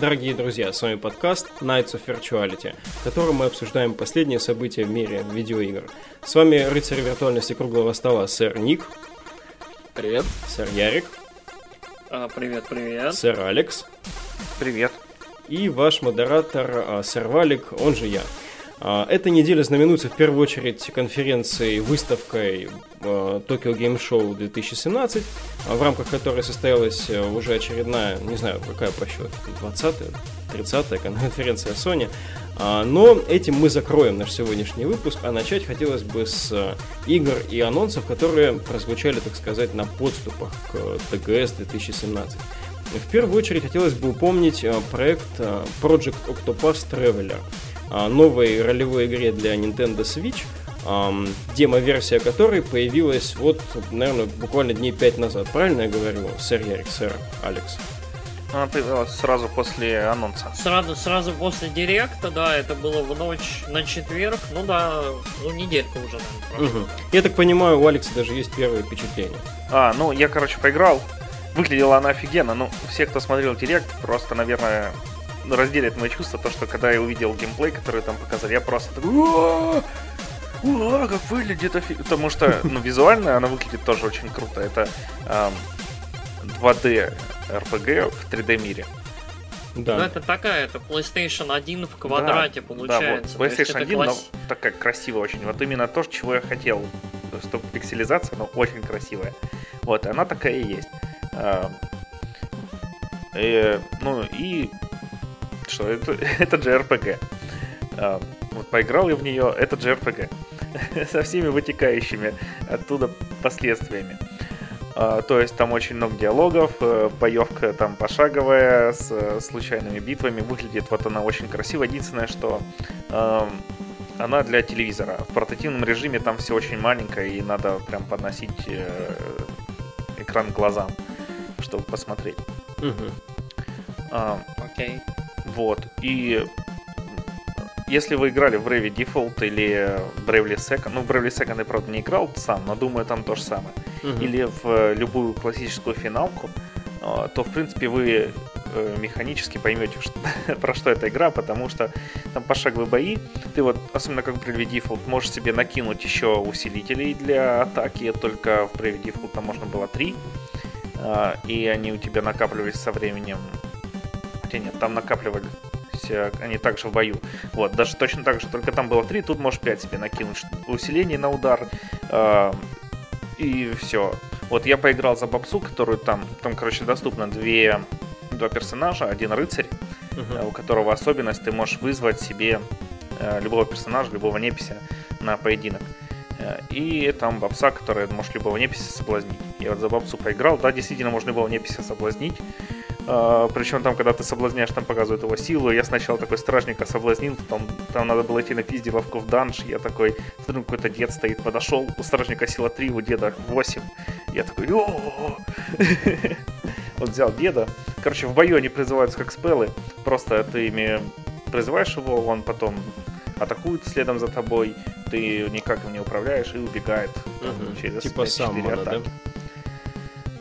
Дорогие друзья, с вами подкаст Nights of Virtuality, в котором мы обсуждаем последние события в мире видеоигр. С вами рыцарь виртуальности круглого стола, сэр Ник. Привет. Сэр Ярик. А, привет, привет. Сэр Алекс. Привет. И ваш модератор, а, сэр Валик, он же я. А, эта неделя знаменуется в первую очередь конференцией, выставкой а, Tokyo Game Show 2017, а, в рамках которой состоялась уже очередная, не знаю, какая по счету, 20-я, 30-я конференция Sony. Но этим мы закроем наш сегодняшний выпуск, а начать хотелось бы с игр и анонсов, которые прозвучали, так сказать, на подступах к TGS 2017. В первую очередь хотелось бы упомнить проект Project Octopus Traveler – новой ролевой игре для Nintendo Switch, демо-версия которой появилась вот, наверное, буквально дней пять назад. Правильно я говорю, сэр Ярик, сэр Алекс? Она появилась сразу после анонса. Сразу, сразу после директа, да, это было в ночь на четверг, ну да, ну неделька уже, наверное, угу. Я так понимаю, у Алекса даже есть первое впечатление. А, ну я, короче, поиграл. Выглядела она офигенно, ну, все, кто смотрел директ, просто, наверное, разделит мои чувства, то, что когда я увидел геймплей, который там показали, я просто такой... Уа, как выглядит офиг... Потому что, ну, визуально она выглядит тоже очень круто. Это эм, 2D RPG в 3D мире. Да. Ну, это такая, это PlayStation 1 в квадрате да, получается. Да, вот PlayStation 1, класс... но такая красивая очень. Вот именно то, чего я хотел. Чтобы пикселизация, но очень красивая. Вот, она такая и есть. Эм, э, ну, и что это, это JRPG. А, вот поиграл я в нее, это JRPG. Со всеми вытекающими оттуда последствиями. А, то есть там очень много диалогов, э, боевка там пошаговая, с э, случайными битвами. Выглядит вот она очень красиво. Единственное, что она для телевизора. В портативном режиме там все очень маленькое, и надо прям подносить э, экран к глазам, чтобы посмотреть. Угу. А, Окей. Вот. И если вы играли в Bravely Default или Bravely Second, ну, Bravely Second я, правда, не играл сам, но думаю, там то же самое, угу. или в любую классическую финалку, а, то, в принципе, вы э, механически поймете, что, про что эта игра, потому что там пошаговые бои, ты вот, особенно как в Bravely Default, можешь себе накинуть еще усилителей для атаки, только в Bravely Default там можно было три, а, и они у тебя накапливались со временем Хотя нет, там накапливались они также в бою. Вот, даже точно так же, только там было 3, тут можешь 5 себе накинуть усиление на удар. Э, и все. Вот я поиграл за бабсу, которую там, там, короче, доступно две, два персонажа, один рыцарь, uh-huh. у которого особенность, ты можешь вызвать себе э, любого персонажа, любого непися на поединок. Э, и там бабса, которая может любого непися соблазнить. Я вот за бабсу поиграл, да, действительно можно любого непися соблазнить. А, причем там, когда ты соблазняешь, там показывают его силу. Я сначала такой стражника соблазнил, там, там надо было идти на пизделовку в данж. Я такой, смотрю, какой-то дед стоит, подошел, у стражника сила 3, у деда 8. Я такой, Вот взял деда. Короче, в бою они призываются как спелы. Просто ты ими призываешь его, он потом атакует следом за тобой, ты никак им не управляешь и убегает через типа 5-4 атаки. Да?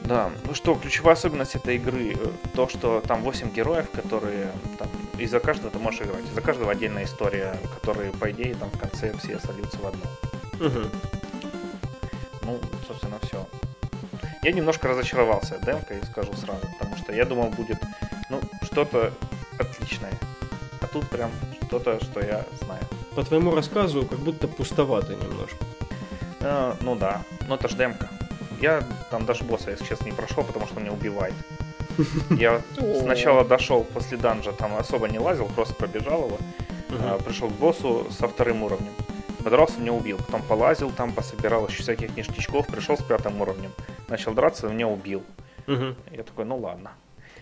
Да, ну что, ключевая особенность этой игры, э, то, что там 8 героев, которые там, и за каждого ты можешь играть. За каждого отдельная история, которые, по идее, там в конце все сольются в одну. Угу. Ну, собственно, все. Я немножко разочаровался демкой, скажу сразу, потому что я думал, будет, ну, что-то отличное. А тут прям что-то, что я знаю. По твоему рассказу, как будто пустовато немножко. Э, ну да, но это ж демка. Я там даже босса, если честно, не прошел, потому что он меня убивает. Я сначала дошел после данжа, там особо не лазил, просто пробежал его. А, пришел к боссу со вторым уровнем. Подрался, меня убил. Потом полазил, там пособирал еще всяких ништячков, пришел с пятым уровнем. Начал драться, меня убил. Я такой, ну ладно.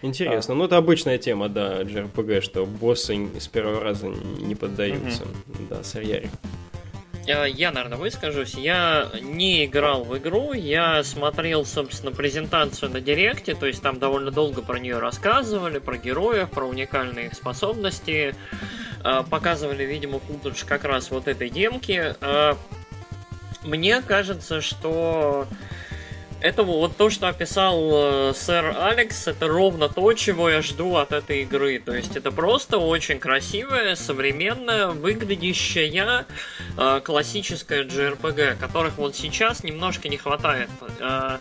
Интересно. А. Ну, это обычная тема, да, JRPG, что боссы с первого раза не поддаются. Да, сырьяри. Э, я, наверное, выскажусь. Я не играл в игру, я смотрел, собственно, презентацию на Директе, то есть там довольно долго про нее рассказывали, про героев, про уникальные их способности. Э, показывали, видимо, футаж как раз вот этой демки. Э, мне кажется, что это вот то, что описал э, сэр Алекс, это ровно то, чего я жду от этой игры. То есть это просто очень красивая, современная, выглядящая э, классическая JRPG, которых вот сейчас немножко не хватает. Э,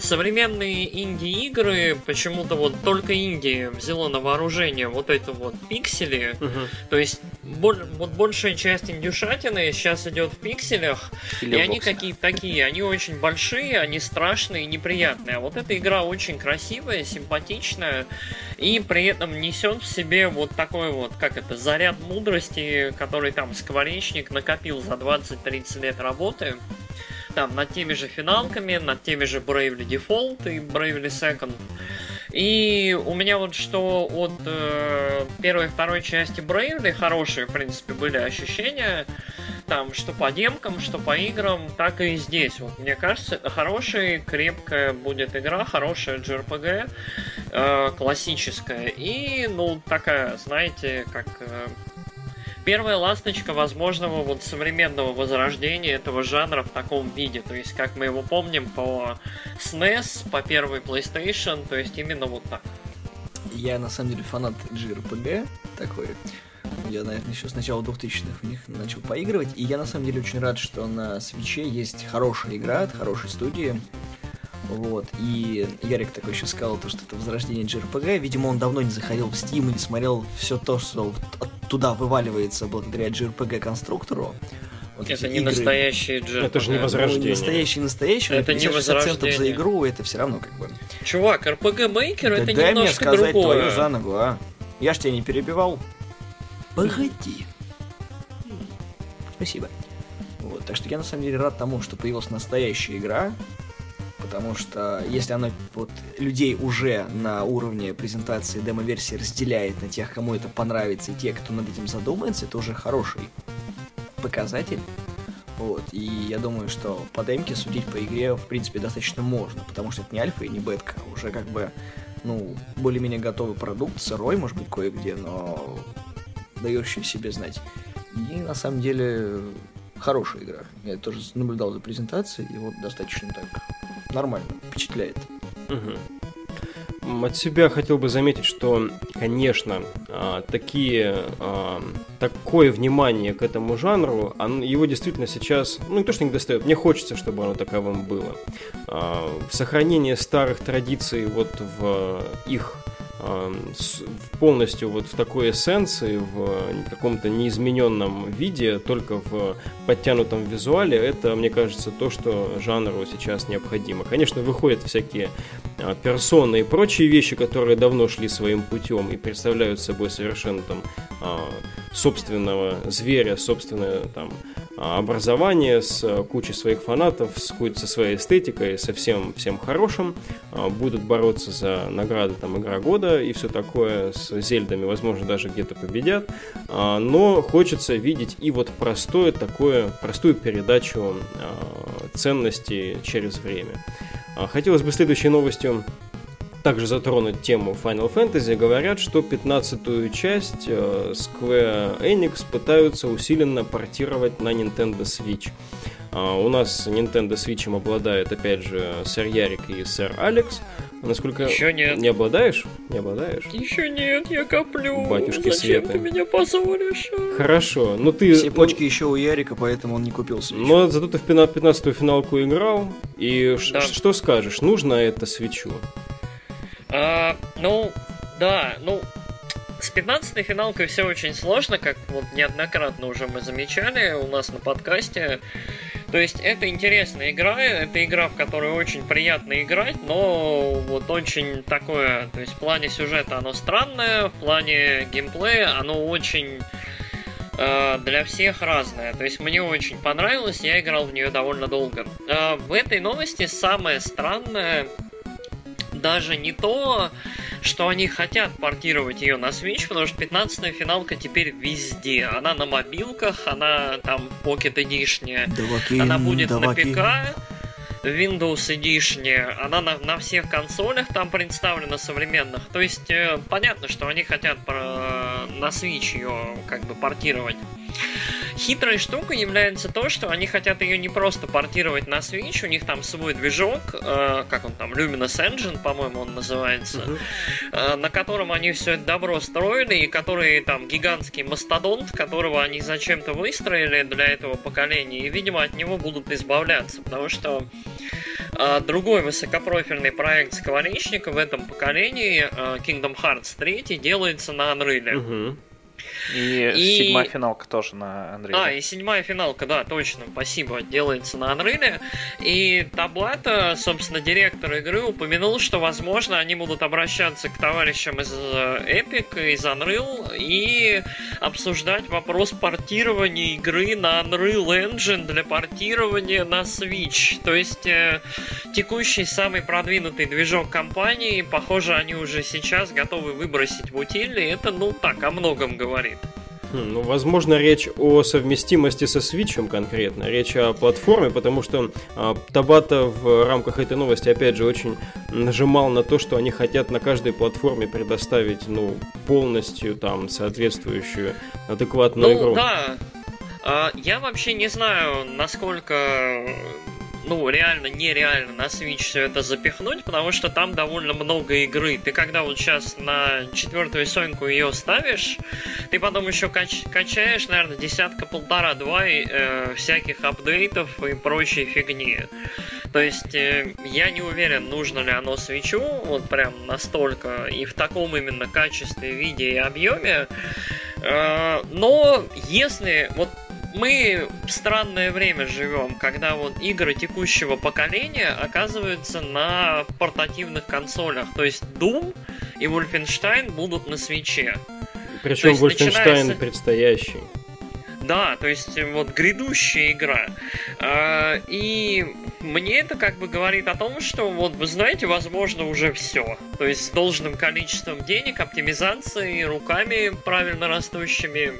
современные инди-игры, почему-то вот только Индия взяла на вооружение вот это вот пиксели. Угу. То есть боль, вот большая часть индюшатины сейчас идет в пикселях, Или и они какие-то такие, они очень большие, они страшные и неприятные. А вот эта игра очень красивая, симпатичная, и при этом несет в себе вот такой вот, как это, заряд мудрости, который там скворечник накопил за 20-30 лет работы там над теми же финалками, над теми же Bravely Default и Bravely Second. И у меня вот что от э, первой и второй части Bravely хорошие, в принципе, были ощущения. Там, что по демкам, что по играм, так и здесь. Вот, мне кажется, хорошая, крепкая будет игра, хорошая JRPG, э, классическая. И, ну, такая, знаете, как... Э, первая ласточка возможного вот современного возрождения этого жанра в таком виде. То есть, как мы его помним по SNES, по первой PlayStation, то есть именно вот так. Я на самом деле фанат JRPG такой. Я, наверное, еще с начала 2000-х в них начал поигрывать. И я на самом деле очень рад, что на свече есть хорошая игра от хорошей студии. Вот, и Ярик такой еще сказал, то, что это возрождение JRPG. Видимо, он давно не заходил в Steam и не смотрел все то, что туда вываливается благодаря JRPG-конструктору. Вот это не игры. настоящий JRPG. Это же не возрождение. Ну, настоящий, настоящий. Это не возрождение. за игру, это все равно как бы... Чувак, RPG Maker да это дай немножко мне сказать другое. твою за ногу, а? Я ж тебя не перебивал. Погоди. Спасибо. Вот, так что я на самом деле рад тому, что появилась настоящая игра, потому что если она вот людей уже на уровне презентации демо-версии разделяет на тех, кому это понравится, и те, кто над этим задумается, это уже хороший показатель. Вот, и я думаю, что по демке судить по игре, в принципе, достаточно можно, потому что это не альфа и не бетка, уже как бы, ну, более-менее готовый продукт, сырой, может быть, кое-где, но дающий себе знать. И на самом деле хорошая игра. Я тоже наблюдал за презентацией, и вот достаточно так нормально, впечатляет. Угу. От себя хотел бы заметить, что, конечно, а, такие, а, такое внимание к этому жанру, его действительно сейчас, ну не то, что не достает, мне хочется, чтобы оно таковым было. А, сохранение старых традиций вот в их полностью вот в такой эссенции, в каком-то неизмененном виде, только в подтянутом визуале, это, мне кажется, то, что жанру сейчас необходимо. Конечно, выходят всякие а, персоны и прочие вещи, которые давно шли своим путем и представляют собой совершенно там а, собственного зверя, собственное там образование с э, кучей своих фанатов, с, со своей эстетикой, со всем, всем хорошим, а, будут бороться за награды там игра года и все такое с Зельдами, возможно, даже где-то победят, а, но хочется видеть и вот простое такое, простую передачу ценностей через время. Хотелось бы следующей новостью также затронуть тему Final Fantasy, говорят, что 15-ю часть э, Square Enix пытаются усиленно портировать на Nintendo Switch. А, у нас Nintendo Switch обладает, опять же, сэр Ярик и сэр Алекс. Насколько... Еще нет. Не обладаешь? Не обладаешь? Еще нет, я коплю. Батюшки Зачем Света. ты меня позоришь? Хорошо, ну ты... Все почки еще у Ярика, поэтому он не купил Switch. Но зато ты в 15-ю финалку играл, и да. что скажешь, нужно это свечу? А, ну, да, ну, с 15-й финалкой все очень сложно, как вот неоднократно уже мы замечали у нас на подкасте. То есть это интересная игра, это игра, в которой очень приятно играть, но вот очень такое, то есть в плане сюжета оно странное, в плане геймплея оно очень э, для всех разное. То есть мне очень понравилось, я играл в нее довольно долго. Э, в этой новости самое странное даже не то, что они хотят портировать ее на Switch, потому что 15-я финалка теперь везде. Она на мобилках, она там Pocket Edition, Давакин, она будет давакин. на ПК. Windows Edition, она на, на всех консолях там представлена современных. То есть э, понятно, что они хотят про, на Switch ее как бы портировать. Хитрой штукой является то, что они хотят ее не просто портировать на Switch, у них там свой движок, э, как он там, Luminous Engine, по-моему, он называется, uh-huh. э, на котором они все это добро строили, и который там гигантский мастодонт, которого они зачем-то выстроили для этого поколения, и, видимо, от него будут избавляться, потому что э, другой высокопрофильный проект Скворечника в этом поколении, э, Kingdom Hearts 3, делается на Unreal. Uh-huh. И, и седьмая финалка тоже на Unreal. А, и седьмая финалка, да, точно, спасибо, делается на Unreal. И Таблата, собственно, директор игры упомянул, что, возможно, они будут обращаться к товарищам из э, Epic, из Unreal и обсуждать вопрос портирования игры на Unreal Engine для портирования на Switch. То есть э, текущий самый продвинутый движок компании, похоже, они уже сейчас готовы выбросить в утиль, и это, ну, так, о многом говорит. Хм, ну, возможно, речь о совместимости со Switch конкретно, речь о платформе, потому что а, Табата в рамках этой новости, опять же, очень нажимал на то, что они хотят на каждой платформе предоставить, ну, полностью там соответствующую адекватную ну, игру. да. А, я вообще не знаю, насколько ну, реально нереально на Switch все это запихнуть, потому что там довольно много игры. Ты когда вот сейчас на четвертую Соньку ее ставишь, ты потом еще кач качаешь, наверное, десятка-полтора-два э, всяких апдейтов и прочей фигни. То есть э, я не уверен, нужно ли оно свечу, вот прям настолько, и в таком именно качестве, виде и объеме. Э, но если вот мы в странное время живем, когда вот игры текущего поколения оказываются на портативных консолях. То есть Doom и Wolfenstein будут на свече. Причем Wolfenstein начинается... предстоящий. Да, то есть вот грядущая игра. А, и мне это как бы говорит о том, что вот вы знаете, возможно уже все. То есть с должным количеством денег, оптимизацией, руками правильно растущими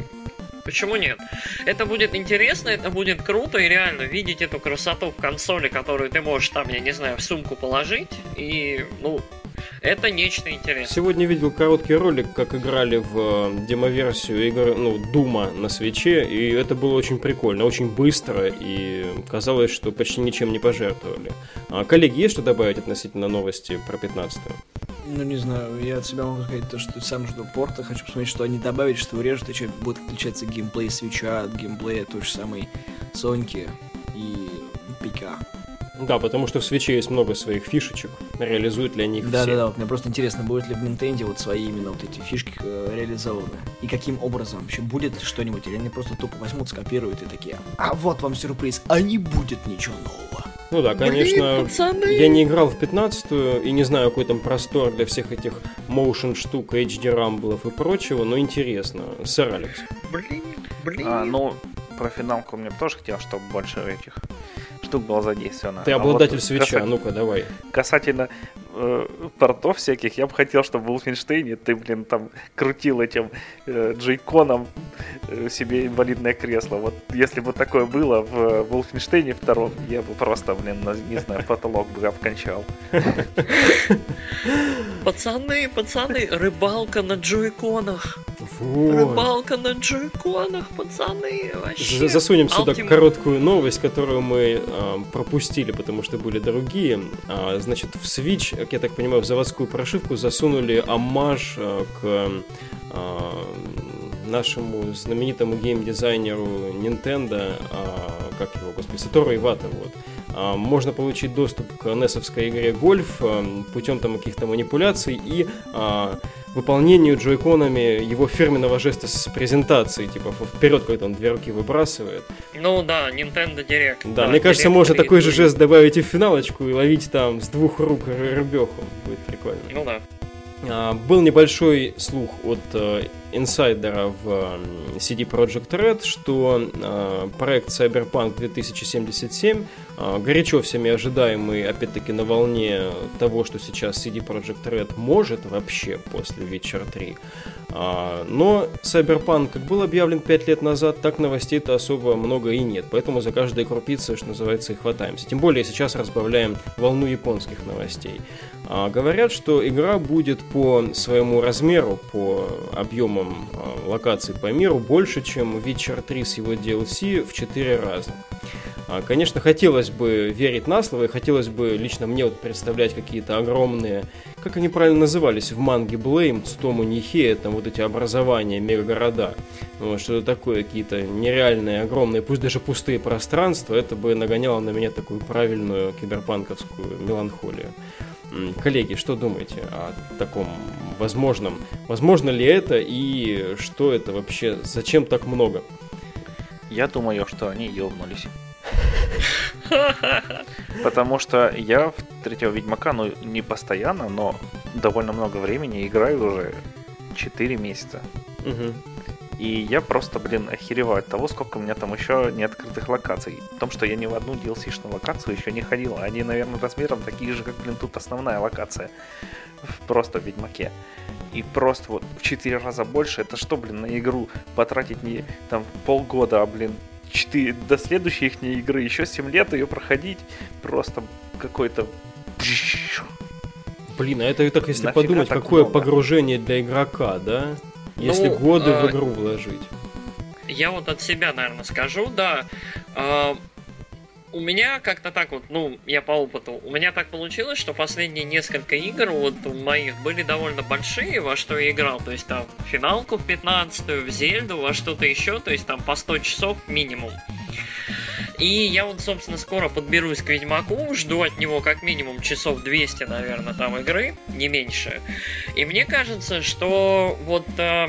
Почему нет? Это будет интересно, это будет круто, и реально видеть эту красоту в консоли, которую ты можешь там, я не знаю, в сумку положить, и, ну, это нечто интересное. Сегодня видел короткий ролик, как играли в э, демоверсию игры, ну, Дума на свече, и это было очень прикольно, очень быстро, и казалось, что почти ничем не пожертвовали. А, коллеги, есть что добавить относительно новости про 15 -ю? Ну, не знаю, я от себя могу сказать то, что сам жду порта, хочу посмотреть, что они добавят, что урежут, и что будет отличаться геймплей свеча от геймплея той же самой Соньки и ПК. Да, потому что в свече есть много своих фишечек, реализуют ли они их да, все. Да, да, вот мне просто интересно, будет ли в Nintendo вот свои именно вот эти фишки э, реализованы. И каким образом вообще будет что-нибудь, или они просто тупо возьмут, скопируют и такие, а вот вам сюрприз, а не будет ничего нового. Ну да, конечно, Блин, я не играл в 15-ю и не знаю, какой там простор для всех этих motion штук, HD рамблов и прочего, но интересно. Сэр Алекс. Блин, блин. А, ну, про финалку мне тоже хотел, чтобы больше этих штук было задействовано. Ты обладатель а вот свеча, касательно, ну-ка, давай. Касательно э, портов всяких, я бы хотел, чтобы в Wolfenstein ты, блин, там крутил этим э, джейконом себе инвалидное кресло. Вот если бы такое было в Wolfenstein втором, я бы просто, блин, не знаю, потолок бы обкончал. Пацаны, пацаны, рыбалка на джойконах. Вот. Рыбалка на джойконах, пацаны, вообще. Засунем сюда Ultimate. короткую новость, которую мы э, пропустили, потому что были другие. А, значит, в Switch, как я так понимаю, в заводскую прошивку засунули аммаж э, к э, нашему знаменитому геймдизайнеру Nintendo, э, как его, господи, Сатору Ивата, вот. А, можно получить доступ к NES игре Гольф э, путем там каких-то манипуляций и а, выполнению джойконами его фирменного жеста с презентацией, типа вперед, когда он две руки выбрасывает. Ну да, Nintendo Direct. Да, да мне кажется, Direct можно такой же жест добавить и в финалочку и ловить там с двух рук рыбеху. Будет прикольно. Ну да. А, был небольшой слух от э, инсайдера в CD Projekt Red, что э, проект Cyberpunk 2077, э, горячо всеми ожидаемый, опять-таки на волне того, что сейчас CD Projekt Red может вообще после Witcher 3, А, но Cyberpunk как был объявлен 5 лет назад, так новостей-то особо много и нет. Поэтому за каждой крупицей, что называется, и хватаемся. Тем более сейчас разбавляем волну японских новостей. А, говорят, что игра будет по своему размеру, по объемам а, локаций по миру больше, чем Witcher 3 с его DLC в 4 раза. А, конечно, хотелось бы верить на слово, и хотелось бы лично мне вот представлять какие-то огромные, как они правильно назывались в манге Blame, Стому Нихея, там вот эти образования, мегагорода, вот, что-то такое, какие-то нереальные, огромные, пусть даже пустые пространства, это бы нагоняло на меня такую правильную киберпанковскую меланхолию. Коллеги, что думаете о таком возможном? Возможно ли это и что это вообще? Зачем так много? Я думаю, что они ёбнулись. Потому что я в третьего Ведьмака, ну, не постоянно, но довольно много времени играю уже 4 месяца. Угу. И я просто, блин, охереваю от того, сколько у меня там еще не открытых локаций. В том, что я ни в одну DLC-шную локацию еще не ходил. Они, наверное, размером такие же, как, блин, тут основная локация. Просто в Ведьмаке. И просто вот в 4 раза больше. Это что, блин, на игру потратить не там полгода, а, блин, 4, до следующей их игры еще 7 лет ее проходить. Просто какой-то... Блин, а это так, если Нафига подумать, какое много? погружение для игрока, да? Если ну, годы э, в игру вложить. Я вот от себя, наверное, скажу, да. Э, у меня как-то так вот, ну, я по опыту, у меня так получилось, что последние несколько игр вот моих были довольно большие, во что я играл, то есть там финалку в 15 в Зельду, во что-то еще, то есть там по 100 часов минимум. И я вот, собственно, скоро подберусь к Ведьмаку, жду от него как минимум часов 200, наверное, там игры, не меньше. И мне кажется, что вот э,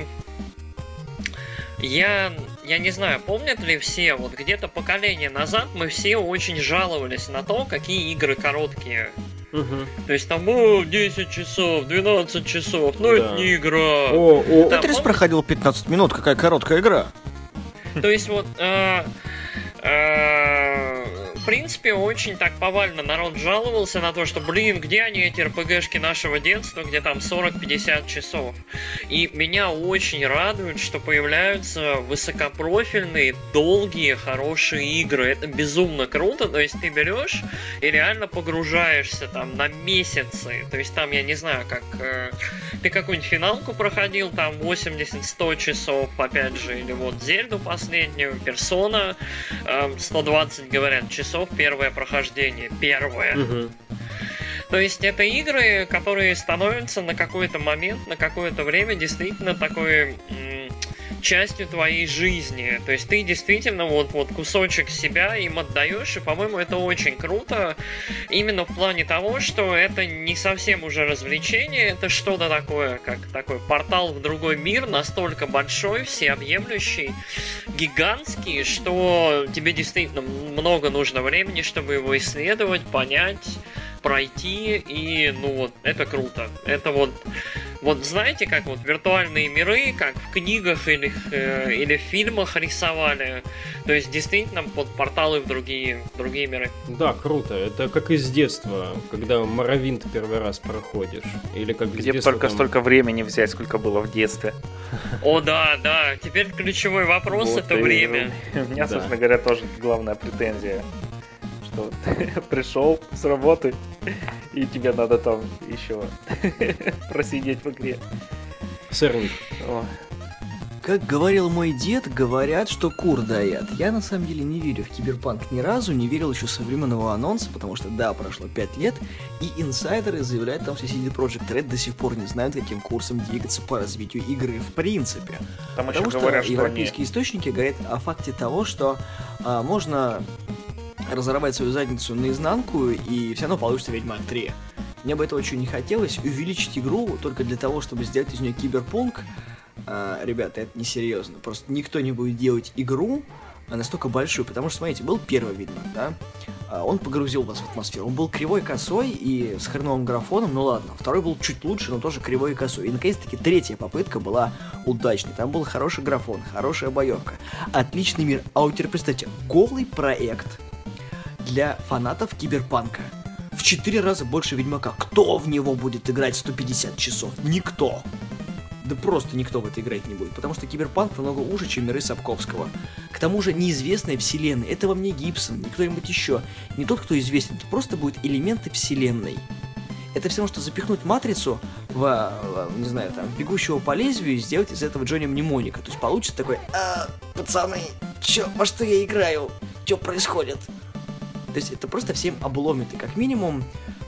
я, я не знаю, помнят ли все, вот где-то поколение назад мы все очень жаловались на то, какие игры короткие. Угу. То есть там, о, 10 часов, 12 часов, ну да. это не игра. О, о, Тетрис проходил 15 минут, какая короткая игра. То есть вот... Э, Э, в принципе, очень так повально народ жаловался на то, что, блин, где они, эти РПГшки нашего детства, где там 40-50 часов. И меня очень радует, что появляются высокопрофильные, долгие, хорошие игры. Это безумно круто. То есть ты берешь и реально погружаешься там на месяцы. То есть там, я не знаю, как... Э, ты какую-нибудь финалку проходил, там 80-100 часов, опять же, или вот Зельду последнюю, Персона, 120, говорят, часов первое прохождение. Первое. Угу. То есть это игры, которые становятся на какой-то момент, на какое-то время действительно такой частью твоей жизни. То есть ты действительно вот, вот кусочек себя им отдаешь, и, по-моему, это очень круто. Именно в плане того, что это не совсем уже развлечение, это что-то такое, как такой портал в другой мир, настолько большой, всеобъемлющий, гигантский, что тебе действительно много нужно времени, чтобы его исследовать, понять, пройти, и, ну вот, это круто. Это вот вот знаете, как вот виртуальные миры, как в книгах или, э, или в фильмах рисовали. То есть действительно под порталы в другие, в другие миры. Да, круто. Это как из детства, когда Моровинт первый раз проходишь. Или как Где детства, только там... столько времени взять, сколько было в детстве. О, да, да. Теперь ключевой вопрос вот это время. У меня, собственно говоря, тоже главная претензия что пришел с работы, и тебе надо там еще просидеть в игре. Сырник. Как говорил мой дед, говорят, что кур дает. Я на самом деле не верю в киберпанк ни разу, не верил еще со временного анонса, потому что да, прошло 5 лет, и инсайдеры заявляют там, что CD Projekt Red до сих пор не знают, каким курсом двигаться по развитию игры в принципе. Там потому что говорят, европейские что источники говорят о факте того, что а, можно разорвать свою задницу наизнанку, и все равно получится Ведьмак 3. Мне бы этого очень не хотелось, увеличить игру только для того, чтобы сделать из нее киберпунк. А, ребята, это несерьезно. Просто никто не будет делать игру настолько большую, потому что, смотрите, был первый Ведьмак, да? А, он погрузил вас в атмосферу. Он был кривой, косой и с хреновым графоном, ну ладно. Второй был чуть лучше, но тоже кривой и косой. И, наконец-таки, третья попытка была удачной. Там был хороший графон, хорошая боевка, отличный мир. А вот теперь представьте, голый проект, для фанатов киберпанка. В 4 раза больше Ведьмака. Кто в него будет играть 150 часов? Никто. да просто никто в это играть не будет, потому что Киберпанк намного уже, чем миры Сапковского. К тому же неизвестная вселенная, это вам не Гибсон, не кто-нибудь еще, не тот, кто известен, это просто будут элементы вселенной. Это все равно, что запихнуть матрицу в, не знаю, там, бегущего по лезвию и сделать из этого Джонни Мнемоника. То есть получится такой, а, пацаны, чё, во что я играю? Что происходит? То есть это просто всем обломит. И как минимум,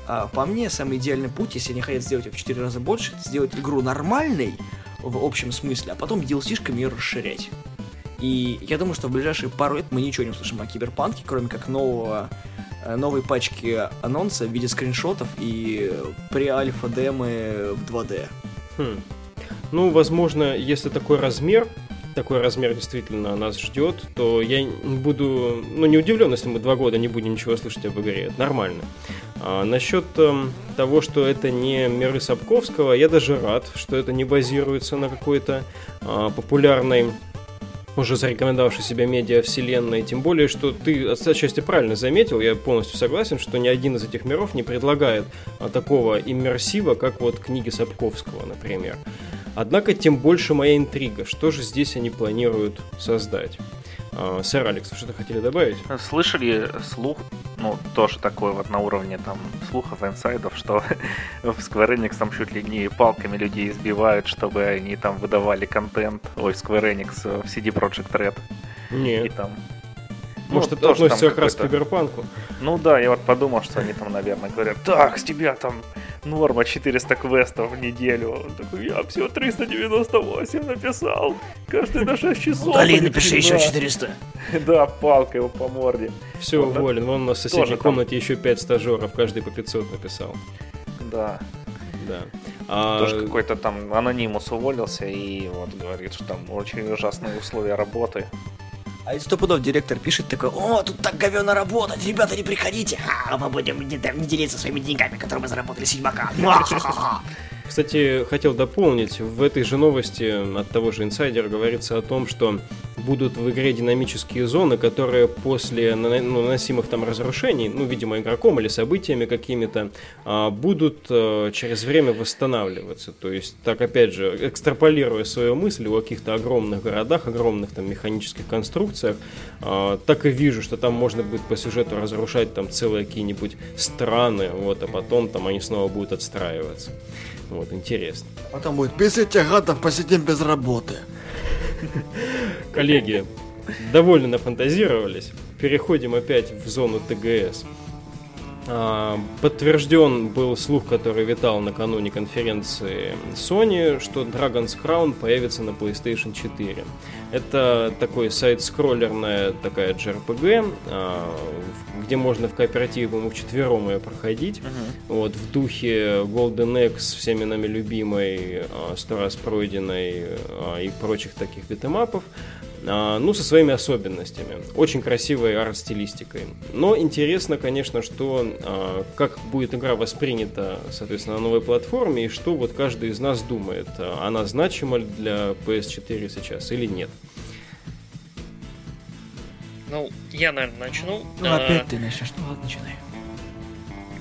а, по мне, самый идеальный путь, если они хотят сделать в 4 раза больше, это сделать игру нормальной в общем смысле, а потом DLC-шками ее расширять. И я думаю, что в ближайшие пару лет мы ничего не услышим о Киберпанке, кроме как нового Э, новой пачки анонса в виде скриншотов и при альфа демы в 2D. Хм. Ну, возможно, если такой размер, такой размер действительно нас ждет, то я буду, ну, не удивлен, если мы два года не будем ничего слышать об игре. Это нормально. А насчет э, того, что это не миры Сапковского, я даже рад, что это не базируется на какой-то э, популярной уже зарекомендовавшей себя медиа-вселенной, тем более, что ты отчасти правильно заметил, я полностью согласен, что ни один из этих миров не предлагает а, такого иммерсива, как вот книги Сапковского, например. Однако, тем больше моя интрига, что же здесь они планируют создать. А, сэр Алекс, что-то хотели добавить? Слышали слух, ну, тоже такой вот на уровне там слухов, инсайдов, что в Square Enix там чуть ли не палками людей избивают, чтобы они там выдавали контент, ой, Square Enix в CD Projekt Red. Нет. И там может, ну, это относится как раз к киберпанку? Ну да, я вот подумал, что они там, наверное, говорят, так, с тебя там норма 400 квестов в неделю. Он такой, я все 398 написал, каждый на 6 часов. Удали, напиши еще 400. Да, палка его по морде. Все, уволен. Вон у нас в соседней комнате еще 5 стажеров, каждый по 500 написал. Да. Да. А... Тоже какой-то там анонимус уволился и вот говорит, что там очень ужасные условия работы. А из стопудов директор пишет такой, о, тут так говенно работать, ребята, не приходите, а мы будем не, не делиться своими деньгами, которые мы заработали с Ведьмака. Кстати, хотел дополнить, в этой же новости от того же инсайдера говорится о том, что будут в игре динамические зоны, которые после ну, наносимых там разрушений, ну, видимо, игроком или событиями какими-то, а, будут э, через время восстанавливаться. То есть, так, опять же, экстраполируя свою мысль о каких-то огромных городах, огромных там механических конструкциях, а, так и вижу, что там можно будет по сюжету разрушать там целые какие-нибудь страны, вот, а потом там они снова будут отстраиваться. Вот, интересно. Потом будет, без этих гадов посидим без работы. Коллеги, довольно нафантазировались. Переходим опять в зону ТГС. А, подтвержден был слух, который витал накануне конференции Sony, что Dragon's Crown появится на PlayStation 4. Это такой сайт-скроллерная такая JRPG, а, где можно в кооперативе, по-моему, вчетвером ее проходить. Uh-huh. Вот, в духе Golden X, всеми нами любимой, а, сто раз пройденной и прочих таких битэмапов. А, ну, со своими особенностями. Очень красивой арт-стилистикой. Но интересно, конечно, что а, как будет игра воспринята, соответственно, на новой платформе, и что вот каждый из нас думает, а, она значима для PS4 сейчас или нет. Ну, я, наверное, начну. Ну, опять ты начнешь, ну ладно, начинай.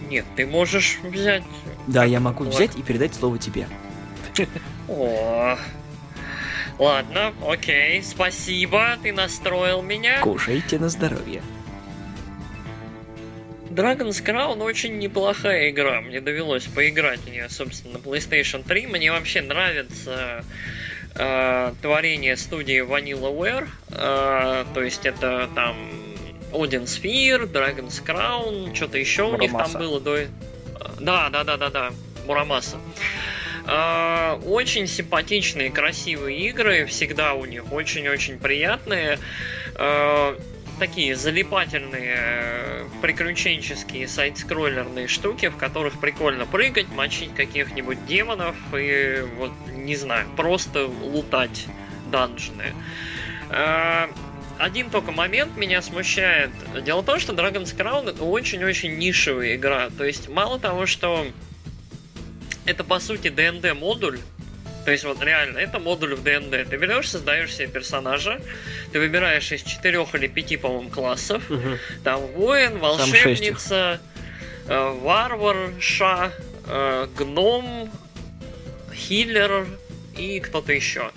Нет, ты можешь взять... Да, я могу взять и передать слово тебе. О, Ладно, окей, спасибо, ты настроил меня. Кушайте на здоровье. Dragon's Crown очень неплохая игра. Мне довелось поиграть в нее, собственно, на PlayStation 3. Мне вообще нравится э, творение студии VanillaWare. Э, то есть это там Odin Sphere, Dragon's Crown, что-то еще Мурамаса. у них там было до... Да, да, да, да, да, Мурамаса. А, очень симпатичные, красивые игры, всегда у них очень-очень приятные. А, такие залипательные, приключенческие сайт-скроллерные штуки, в которых прикольно прыгать, мочить каких-нибудь демонов и, вот, не знаю, просто лутать данжны. А, один только момент меня смущает. Дело в том, что Dragon's Crown это очень-очень нишевая игра. То есть мало того, что это по сути ДНД модуль. То есть вот реально, это модуль в ДНД. Ты берешь, создаешь себе персонажа, ты выбираешь из четырех или пяти, по-моему, классов. Угу. Там воин, волшебница, э, варвар, ша, э, гном, хиллер, и кто-то еще.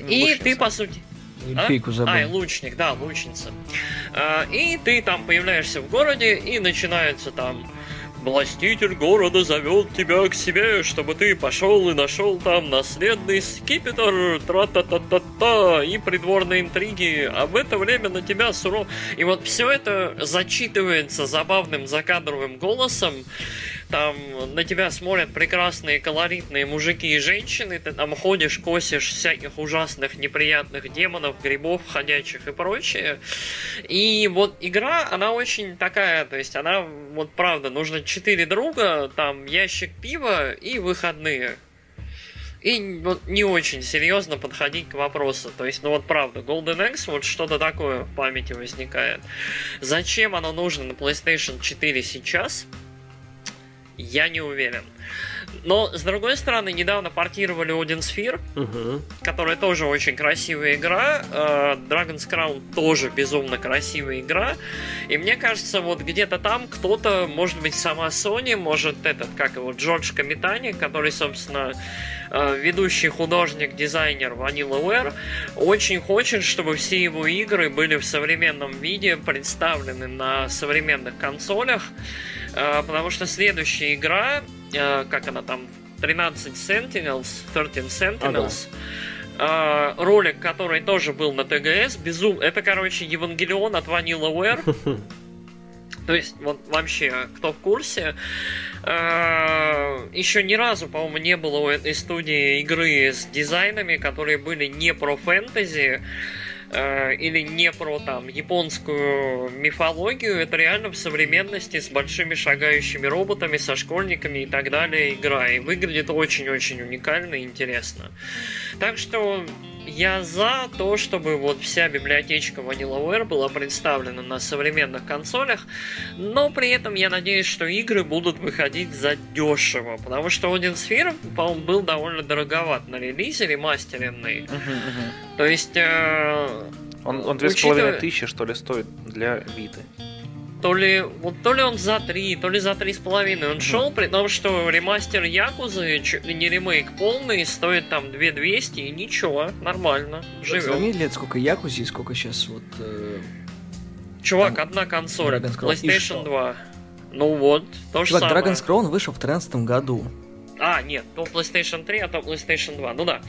Ну, и лучница. ты, по сути... Эльфийку А? забыл. А, и лучник, да, лучница. А, и ты там появляешься в городе, и начинается там Властитель города зовет тебя к себе, чтобы ты пошел и нашел там наследный скипетр, тра-та-та-та-та, и придворные интриги, а в это время на тебя суров... И вот все это зачитывается забавным закадровым голосом, там на тебя смотрят прекрасные колоритные мужики и женщины, ты там ходишь, косишь всяких ужасных, неприятных демонов, грибов, ходячих и прочее. И вот игра, она очень такая, то есть она, вот правда, нужно четыре друга, там ящик пива и выходные. И вот не очень серьезно подходить к вопросу. То есть, ну вот правда, Golden Axe, вот что-то такое в памяти возникает. Зачем оно нужно на PlayStation 4 сейчас? Я не уверен. Но, с другой стороны, недавно портировали Odin Sphere, Мгм. которая тоже очень красивая игра. Э, Dragon's Crown тоже безумно красивая игра. И мне кажется, вот где-то там кто-то, может быть, сама Sony, может этот, как его, Джордж Камитани, который, собственно, э, ведущий художник, дизайнер Vanillaware, очень хочет, чтобы все его игры были в современном виде представлены на современных консолях, э, потому что следующая игра, э, как она там, 13 Sentinels, 13 Sentinels, э, ролик, который тоже был на ТГС, безум... Это, короче, Евангелион от Vanillaware. То есть, вот вообще, кто в курсе, еще ни разу, по-моему, не было у этой студии игры с дизайнами, которые были не про фэнтези, э, или не про там японскую мифологию, это реально в современности с большими шагающими роботами, со школьниками и так далее игра. И выглядит очень-очень уникально и интересно. Так что я за то, чтобы вот вся библиотечка Vanillaware была представлена на современных консолях, но при этом я надеюсь, что игры будут выходить за дешево, потому что Odin Sphere, по-моему, был довольно дороговат на релизе, ремастеренный. Мгм, мгм. То есть, э, Он, он две с половиной Учитывая- тысячи, что ли, стоит для Виты. То ли, вот, то ли он за 3, то ли за 3,5 он шел, при том, что ремастер Якузы, не ремейк полный, стоит там 2200 и ничего, нормально, живем. Сравни лет сколько Якузи и сколько сейчас вот... э, Чувак, Там одна консоль? PlayStation 2. Ну вот, то же Чувак, самое. Dragon's Crown вышел в 2013 году. А, нет, то PlayStation 3, а то PlayStation 2. Ну да.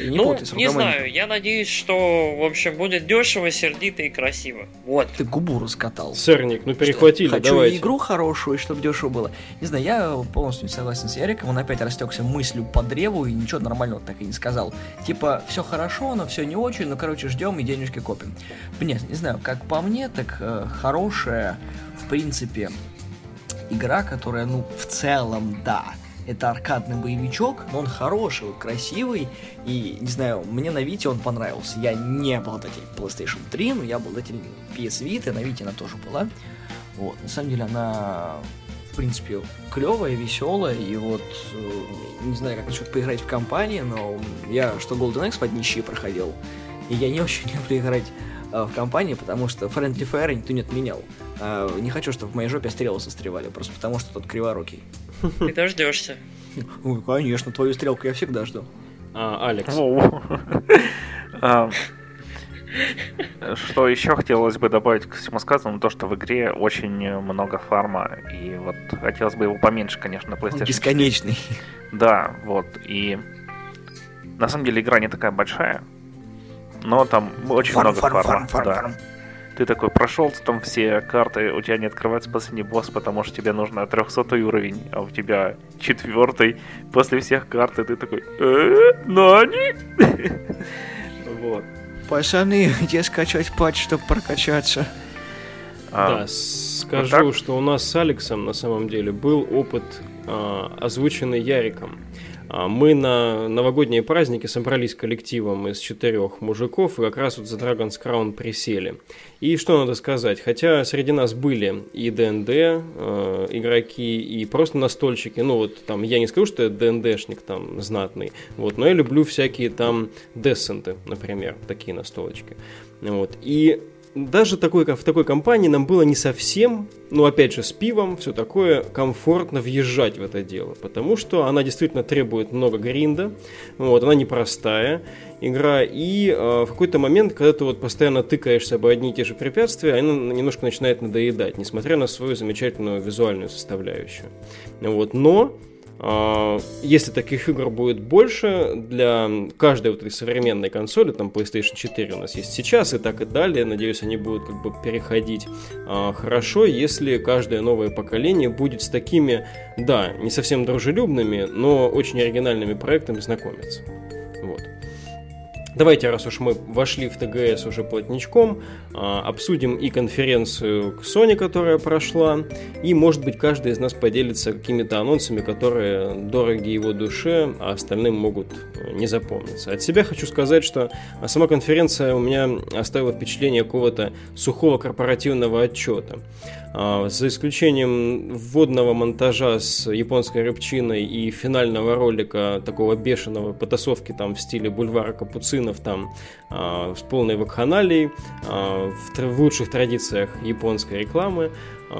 Не ну, путай не знаю, я надеюсь, что, в общем, будет дешево, сердито и красиво. Вот. Ты губу раскатал. Сэрник, ну перехватили, Хочу давайте. игру хорошую, чтобы дешево было. Не знаю, я полностью не согласен с Яриком. Он опять растекся мыслью по древу и ничего нормального так и не сказал. Типа, все хорошо, но все не очень, ну, короче, ждем и денежки копим. Нет, не знаю, как по мне, так э, хорошая, в принципе, игра, которая, ну, в целом, да, это аркадный боевичок, но он хороший, красивый, и, не знаю, мне на Вите он понравился. Я не обладатель PlayStation 3, но я обладатель PS Vita, на Вите она тоже была. Вот, на самом деле она, в принципе, клевая, веселая, и вот, э, не знаю, как насчет поиграть в компании, но я что Golden Axe под нищие проходил, и я не очень люблю играть э, в компании, потому что Friendly Fire никто не отменял. А, не хочу, чтобы в моей жопе стрелы состревали, просто потому что тот криворукий. Ты дождешься. Ой, конечно, твою стрелку я всегда жду. А, Алекс. Что еще хотелось бы добавить к всему сказанному, то, что в игре очень много фарма, и вот хотелось бы его поменьше, конечно, на Он PlayStation 4. бесконечный. Да, вот, и на самом деле игра не такая большая, но там очень Фарм, много фарм, фарма. фарм, фарм, да. фарм. Ты такой прошел, там все карты, у тебя не открывается последний босс, потому что тебе нужно 300 уровень, а у тебя четвертый. После всех карт, и ты такой, «Э, Нани? Вот. Пацаны, где скачать патч, чтобы прокачаться? А, Да, скажу, что у нас с Алексом на самом деле был опыт, а, озвученный Яриком. А, Мы на новогодние праздники собрались коллективом из четырех мужиков и как раз вот за Dragon's Crown присели. И что надо сказать, хотя среди нас были и ДНД э, игроки, и просто настольщики, ну вот там, я не скажу, что я ДНДшник там знатный, вот, но я люблю всякие там десенты, например, такие настолочки. Вот. И даже такой, в такой компании нам было не совсем, ну опять же с пивом, все такое, комфортно въезжать в это дело, потому что она действительно требует много гринда, вот, она непростая игра, и э, в какой-то момент, когда ты вот постоянно тыкаешься об одни и те же препятствия, она немножко начинает надоедать, несмотря на свою замечательную визуальную составляющую. Вот, но если таких игр будет больше для каждой вот этой современной консоли, там PlayStation 4 у нас есть сейчас и так и далее, надеюсь, они будут как бы переходить а, хорошо, если каждое новое поколение будет с такими, да, не совсем дружелюбными, но очень оригинальными проектами знакомиться. Вот. Давайте, раз уж мы вошли в ТГС уже плотничком, а, обсудим и конференцию Sony, которая прошла, и, может быть, каждый из нас поделится какими-то анонсами, которые дороги его душе, а остальным могут не запомниться. От себя хочу сказать, что сама конференция у меня оставила впечатление какого-то сухого корпоративного отчета. А, за исключением вводного монтажа с японской рыбчиной и финального ролика такого бешеного потасовки там в стиле бульвара капуцинов там а, с полной вакханалией а, в лучших традициях японской рекламы,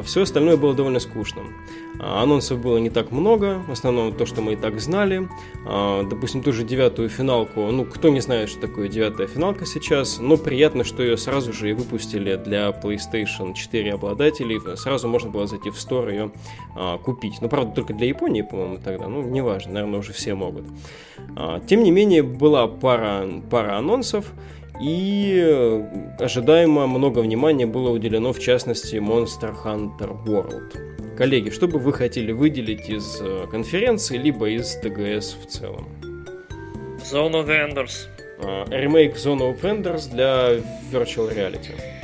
все остальное было довольно скучным. А, анонсов было не так много, в основном то, что мы и так знали. А, допустим, ту же девятую финалку, ну, кто не знает, что такое девятая финалка сейчас, но приятно, что ее сразу же и выпустили для PlayStation 4 обладателей. Сразу можно было зайти в Store ее а, купить. Ну, правда, только для Японии, по-моему, тогда. Ну, неважно, наверное, уже все могут. Тем не менее, была пара, пара анонсов. И э, ожидаемо много внимания было уделено, в частности, Monster Hunter World. Коллеги, что бы вы хотели выделить из э, конференции, либо из ТГС в целом? Zone of Enders. А, ремейк Zone of Enders для Virtual Reality.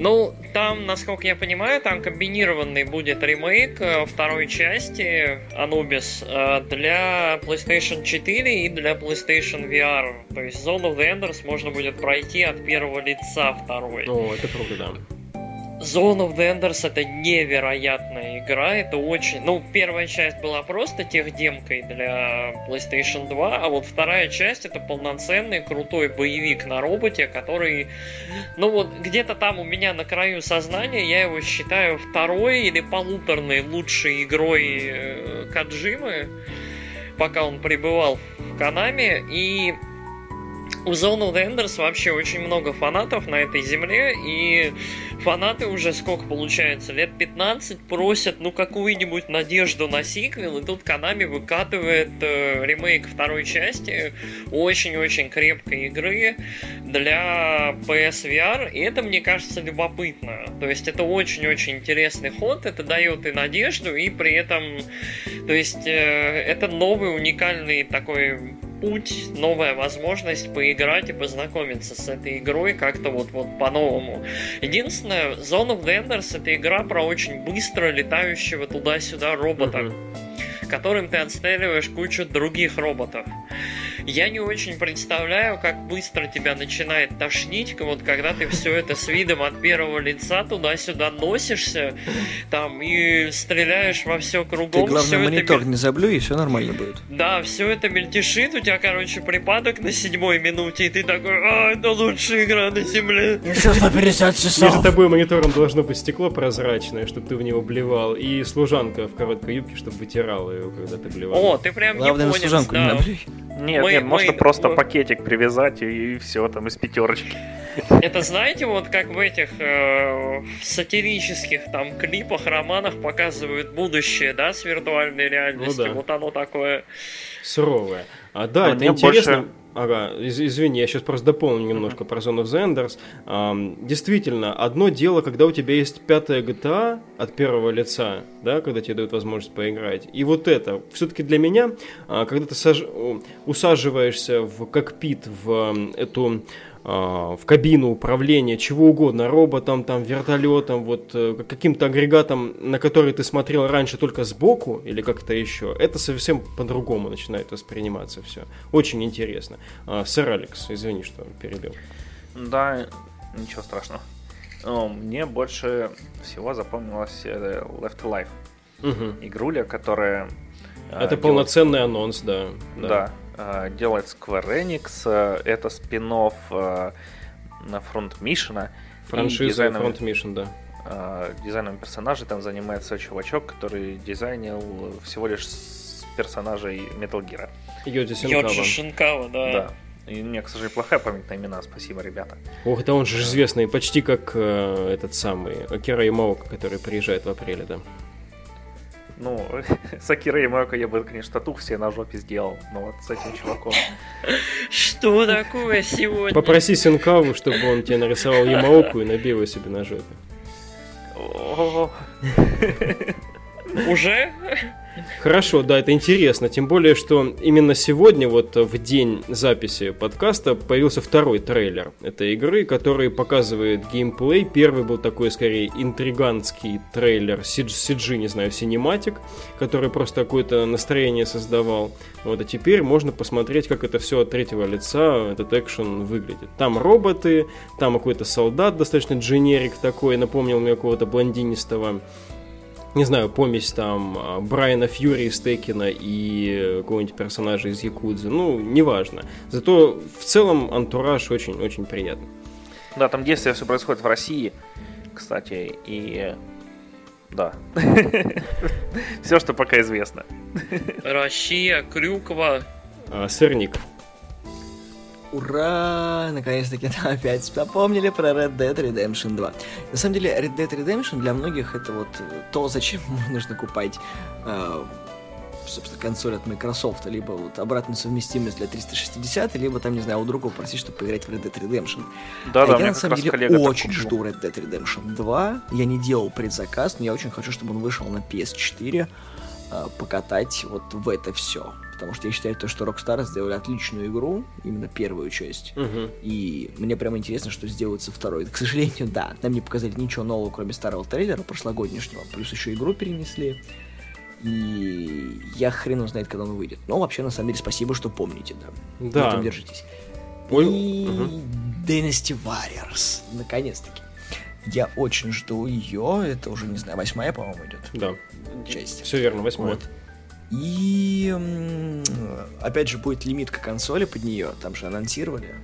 Ну, там, насколько я понимаю, там комбинированный будет ремейк э, второй части Anubis э, для PlayStation 4 и для PlayStation VR. То есть Zone of the Enders можно будет пройти от первого лица второй. О, это круто, да. Zone of the Enders это невероятная игра, это очень... Ну, первая часть была просто техдемкой для PlayStation 2, а вот вторая часть это полноценный крутой боевик на роботе, который... Ну вот, где-то там у меня на краю сознания я его считаю второй или полуторной лучшей игрой э, Каджимы, пока он пребывал в Канаме, и у Zone of Enders вообще очень много фанатов на этой земле, и фанаты уже сколько получается, лет 15 просят, ну, какую-нибудь надежду на сиквел, и тут Канами выкатывает э, ремейк второй части очень-очень крепкой игры для PSVR, и это, мне кажется, любопытно. То есть это очень-очень интересный ход, это дает и надежду, и при этом, то есть э, это новый уникальный такой путь, новая возможность поиграть и познакомиться с этой игрой как-то вот, вот по-новому. Единственное, Zone of the Enders это игра про очень быстро летающего туда-сюда робота. Которым ты отстреливаешь кучу других роботов. Я не очень представляю, как быстро тебя начинает тошнить, вот когда ты все это с видом от первого лица туда-сюда носишься, там и стреляешь во все кругом. Ты, главное, все монитор это... не заблюй, и все нормально будет. Да, все это мельтешит, у тебя, короче, припадок на седьмой минуте, и ты такой, а, это лучшая игра на земле. Еще 150 часов. Между тобой монитором должно быть стекло прозрачное, чтобы ты в него блевал, и служанка в короткой юбке, чтобы вытирала ее, когда ты блевал. О, ты прям Главное, японец, служанку да. не наблюй. Нет, Мы- нет, можно мы- просто мы- пакетик привязать и, все там из пятерочки. Это знаете, вот как в этих э, сатирических там клипах, романах показывают будущее, да, с виртуальной реальностью. Ну да. Вот оно такое. Суровое. А да, А это мне интересно. больше- Ага, из- извини, я сейчас просто дополню немножко про Zone of the Enders. Действительно, одно дело, когда у тебя есть пятая GTA от первого лица, да, когда тебе дают возможность поиграть. И вот это, все-таки для меня, а, когда ты саж- усаживаешься в кокпит, в эту в кабину управления, чего угодно, роботом, там, вертолетом, вот э, каким-то агрегатом, на который ты смотрел раньше только сбоку или как-то еще, это совсем по-другому начинает восприниматься все. Очень интересно. А, сэр Алекс, извини, что перебил. Да, ничего страшного. Ну, Мне больше всего запомнилась э, Left Alive. Мгм. Игруля, которая... э, Это делает- полноценный анонс, да. Да. Э, Делает Square Enix. э, Это спин на фронт Мишина. Франшиза дизайном- Front Mission, да. А, дизайном персонажей там занимается чувачок, который дизайнил всего лишь с персонажей Metal Gear. Йоджи Синкава. Йоджи Шинкава, да. Да. И у меня, к сожалению, плохая память на имена. Спасибо, ребята. Ох, да он же известный, почти как э, этот самый Акира Ямаока, который приезжает в апреле, да. Ну, с Акирой Ямаоко я бы, конечно, татух себе на жопе сделал, но вот с этим чуваком. Что такое сегодня? Попроси Синкаву, чтобы он тебе нарисовал Ямаоку и набил его себе на жопе. Уже? Хорошо, да, это интересно. Тем более, что именно сегодня, вот в день записи подкаста, появился второй трейлер этой игры, который показывает геймплей. Первый был такой, скорее, интриганский трейлер CG, не знаю, синематик, который просто какое-то настроение создавал. Вот, а теперь можно посмотреть, как это все от третьего лица, этот экшен выглядит. Там роботы, там какой-то солдат достаточно дженерик такой, напомнил мне какого-то блондинистого не знаю, помесь там а, Брайана Фьюри из Текина и какого-нибудь персонажа из Якудзы, ну, неважно. Зато в целом антураж очень-очень приятный. Да, там действие все происходит в России, кстати, и... Да. Все, что пока известно. Россия, Крюква. А, сырник. Ура! Наконец-таки нам опять напомнили про Red Dead Redemption 2. На самом деле, Red Dead Redemption для многих это вот то, зачем нужно купать э, собственно, консоль от Microsoft, либо вот обратную совместимость для 360, либо там, не знаю, у друга попросить, чтобы поиграть в Red Dead Redemption. Да, а да, я на самом деле очень жду Red Dead Redemption 2. Я не делал предзаказ, но я очень хочу, чтобы он вышел на PS4, э, покатать вот в это все. Потому что я считаю, то, что Rockstar сделали отличную игру, именно первую часть. Мгм. И мне прям интересно, что сделают со второй. К сожалению, да, нам не показали ничего нового, кроме старого трейлера прошлогоднешнего. Плюс еще игру перенесли. И я хрен знает, когда он выйдет. Но вообще, на самом деле, спасибо, что помните, да. На Да. этом держитесь. Ой, И мгм. Dynasty Warriors. Наконец-таки. Я очень жду ее. Это уже, не знаю, восьмая, по-моему, идет Да. часть. Все верно, восьмое. Вот. И опять же будет лимитка консоли под нее, там же анонсировали.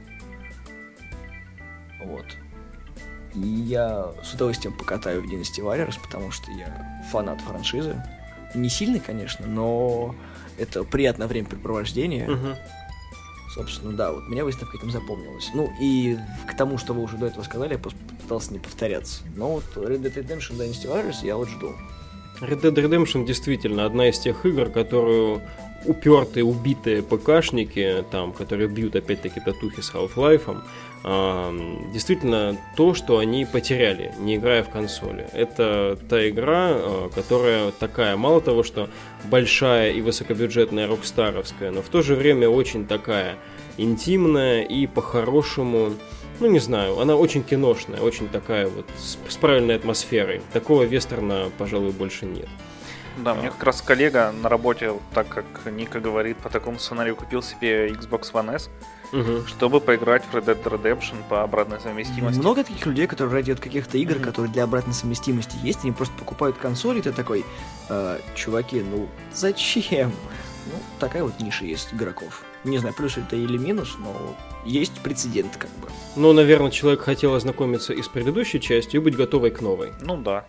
Вот. И я с удовольствием покатаю в Dynasty Warriors, потому что я фанат франшизы. Не сильный, конечно, но это приятное времяпрепровождение. Собственно, да, вот меня выставка этим запомнилась. Ну и к тому, что вы уже до этого сказали, я просто пытался не повторяться. Но вот Red Dead Redemption Dynasty Warriors я вот жду. Red Dead Redemption действительно одна из тех игр, которую упертые, убитые ПКшники, там, которые бьют опять-таки татухи с Half-Life, действительно то, что они потеряли, не играя в консоли. Это та игра, а, которая такая, мало того, что большая и высокобюджетная рокстаровская, но в то же время очень такая интимная и по-хорошему, ну не знаю, она очень киношная, очень такая вот с, с правильной атмосферой. Такого вестерна, пожалуй, больше нет. Да, мне как раз коллега на работе, так как Ника говорит, по такому сценарию купил себе Xbox One S, Мгм. чтобы поиграть в Red Dead Redemption по обратной совместимости. Много таких людей, которые ради вот каких-то игр, Мгм. которые для обратной совместимости есть, они просто покупают консоль, и ты такой, «Э, чуваки, ну зачем? Ну, такая вот ниша есть игроков. Не знаю, плюс это или минус, но есть прецедент как бы. Ну, наверное, человек хотел ознакомиться и с предыдущей частью и быть готовой к новой. Ну да.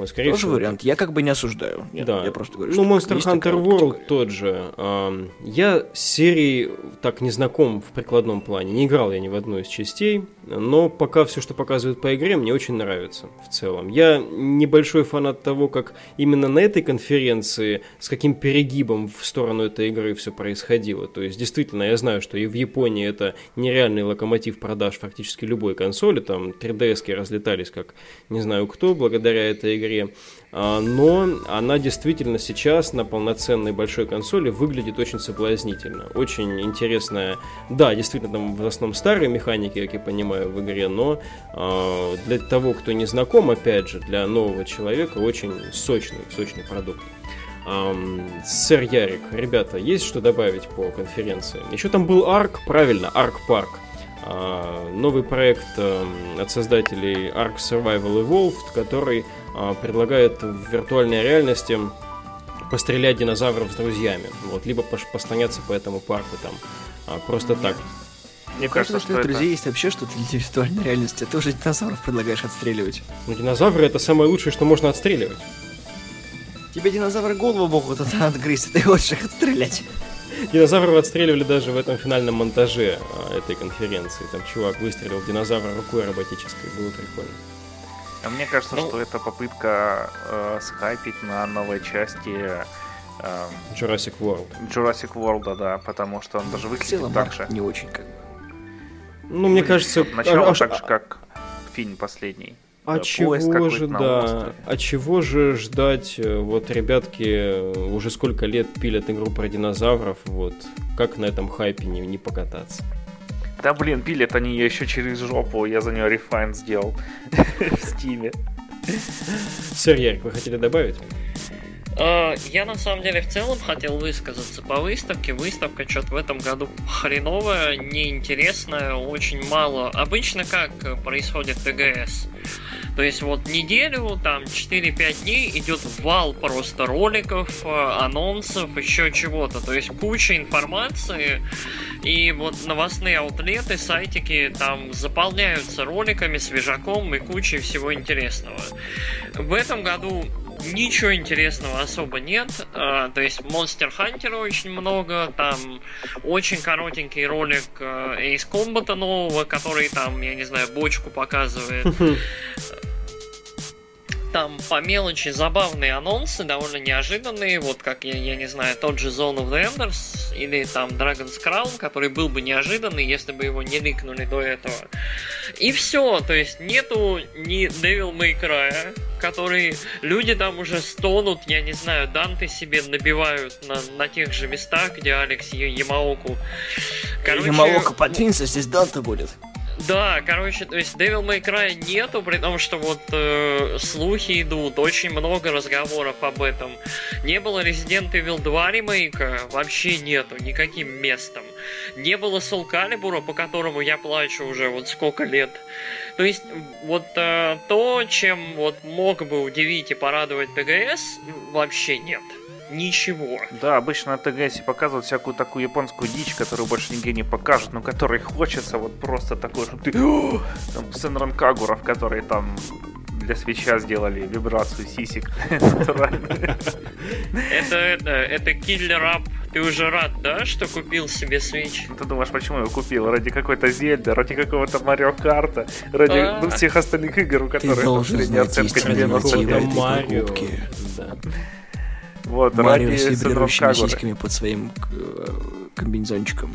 Вот, скорее Тоже всего, вариант. Я как бы не осуждаю. Нет, да. Я просто говорю, ну, что Monster есть Hunter World тот же. Я с серией так не знаком в прикладном плане. Не играл я ни в одну из частей, но пока все, что показывают по игре, мне очень нравится в целом. Я небольшой фанат того, как именно на этой конференции, с каким перегибом в сторону этой игры все происходило. То есть, действительно, я знаю, что и в Японии это нереальный локомотив продаж фактически любой консоли. Там 3DS-ки разлетались как не знаю кто благодаря этой игре. А, но она действительно сейчас на полноценной большой консоли выглядит очень соблазнительно. Очень интересная. Да, действительно, там в основном старые механики, как я понимаю, в игре, но а, для того, кто не знаком, опять же, для нового человека очень сочный, сочный продукт. Ам, сэр Ярик, ребята, есть что добавить по конференции? Еще там был Арк, правильно, Арк Парк. А, новый проект эм, от создателей Ark Survival Evolved, который а, предлагает в виртуальной реальности пострелять динозавров с друзьями, вот, либо послоняться по этому парку там а, просто так. Мне кажется, что это... друзей есть вообще что-то для виртуальной реальности, а ты уже динозавров предлагаешь отстреливать. Ну, динозавры это самое лучшее, что можно отстреливать. Тебе динозавры голову могут отгрызть, ты хочешь их отстрелять. Динозавров отстреливали даже в этом финальном монтаже а, этой конференции. Там чувак выстрелил динозавра рукой роботической. Было прикольно. А мне кажется, ну, что это попытка э, схайпить на новой части э, Jurassic World. Jurassic World, да, потому что он даже выглядит так же. Не очень как бы. Ну, мне кажется... Начало а, так же, как фильм последний. А да, чего же, да, а чего же ждать? Э, вот ребятки э, уже сколько лет пилят игру про динозавров, вот как на этом хайпе не, не покататься? Да блин, пилят они ее еще через жопу, я за нее refund сделал в стиме. Сэр Ярик, вы хотели добавить? А, я на самом деле в целом хотел высказаться по выставке. Выставка что-то в этом году хреновая, неинтересная, очень мало. Обычно как происходит ТГС? То есть вот неделю, там 4-5 дней идет вал просто роликов, а, анонсов, еще чего-то. То есть куча информации. И вот новостные аутлеты, сайтики там заполняются роликами, свежаком и кучей всего интересного. В этом году ничего интересного особо нет. А, то есть Monster Hunter очень много, там очень коротенький ролик Ace Combat нового, который там, я не знаю, бочку показывает. Там по мелочи забавные анонсы, довольно неожиданные, вот как, я, я не знаю, тот же Zone of the Enders или там Dragon's Crown, который был бы неожиданный, если бы его не ликнули до этого. И все, то есть нету ни Devil May Cry, который люди там уже стонут, я не знаю, данты себе набивают на, на тех же местах, где Алекс Ямаоку. Короче... Ямаоку подвинься, здесь Данте будет. Да, короче, то есть Devil May Cry нету, при том, что вот э, слухи идут, очень много разговоров об этом. Не было Resident Evil 2 ремейка, вообще нету, никаким местом. Не было Soul Calibur, по которому я плачу уже вот сколько лет. То есть вот э, то, чем вот мог бы удивить и порадовать ТГС, вообще нет ничего. Да, обычно на ТГС показывают всякую такую японскую дичь, которую больше нигде не покажут, но которой хочется вот просто такой, чтобы ты... Там Сенран Кагуров, который там для свеча сделали вибрацию сисик Это, это, это киллер ап. Ты уже рад, да, что купил себе свеч? Ты думаешь, почему я купил? Ради какой-то Зельды, ради какого-то Марио Карта, ради а. ну, всех остальных игр, у которых там средняя оценка 95. Марио. Да. Вот, Марио с вибрирующими сиськами под своим э, комбинезончиком.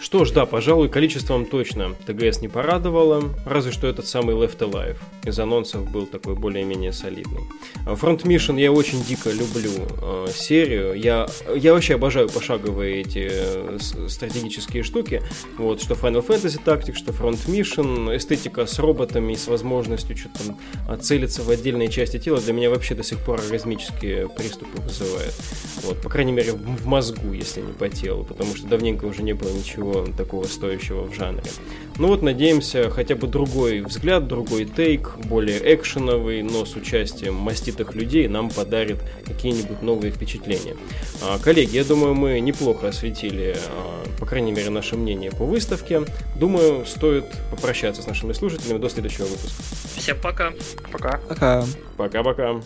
Что ж, да, пожалуй, количеством точно ТГС не порадовало, разве что этот самый Left Alive из анонсов был такой более-менее солидный. Front Mission я очень дико люблю э, серию, я, я вообще обожаю пошаговые эти э, стратегические штуки, вот, что Final Fantasy Tactics, что Front Mission, эстетика с роботами и с возможностью что-то там целиться в отдельные части тела для меня вообще до сих пор оргазмические приступы вызывает. Вот, по крайней мере, в мозгу, если не по телу, потому что давненько уже не было ничего ничего такого стоящего в жанре. Ну вот, надеемся, хотя бы другой взгляд, другой тейк, более экшеновый, но с участием маститых людей нам подарит какие-нибудь новые впечатления. А, коллеги, я думаю, мы неплохо осветили, а, по крайней мере, наше мнение по выставке. Думаю, стоит попрощаться с нашими слушателями до следующего выпуска. Всем пока. Пока. Пока. Пока-пока.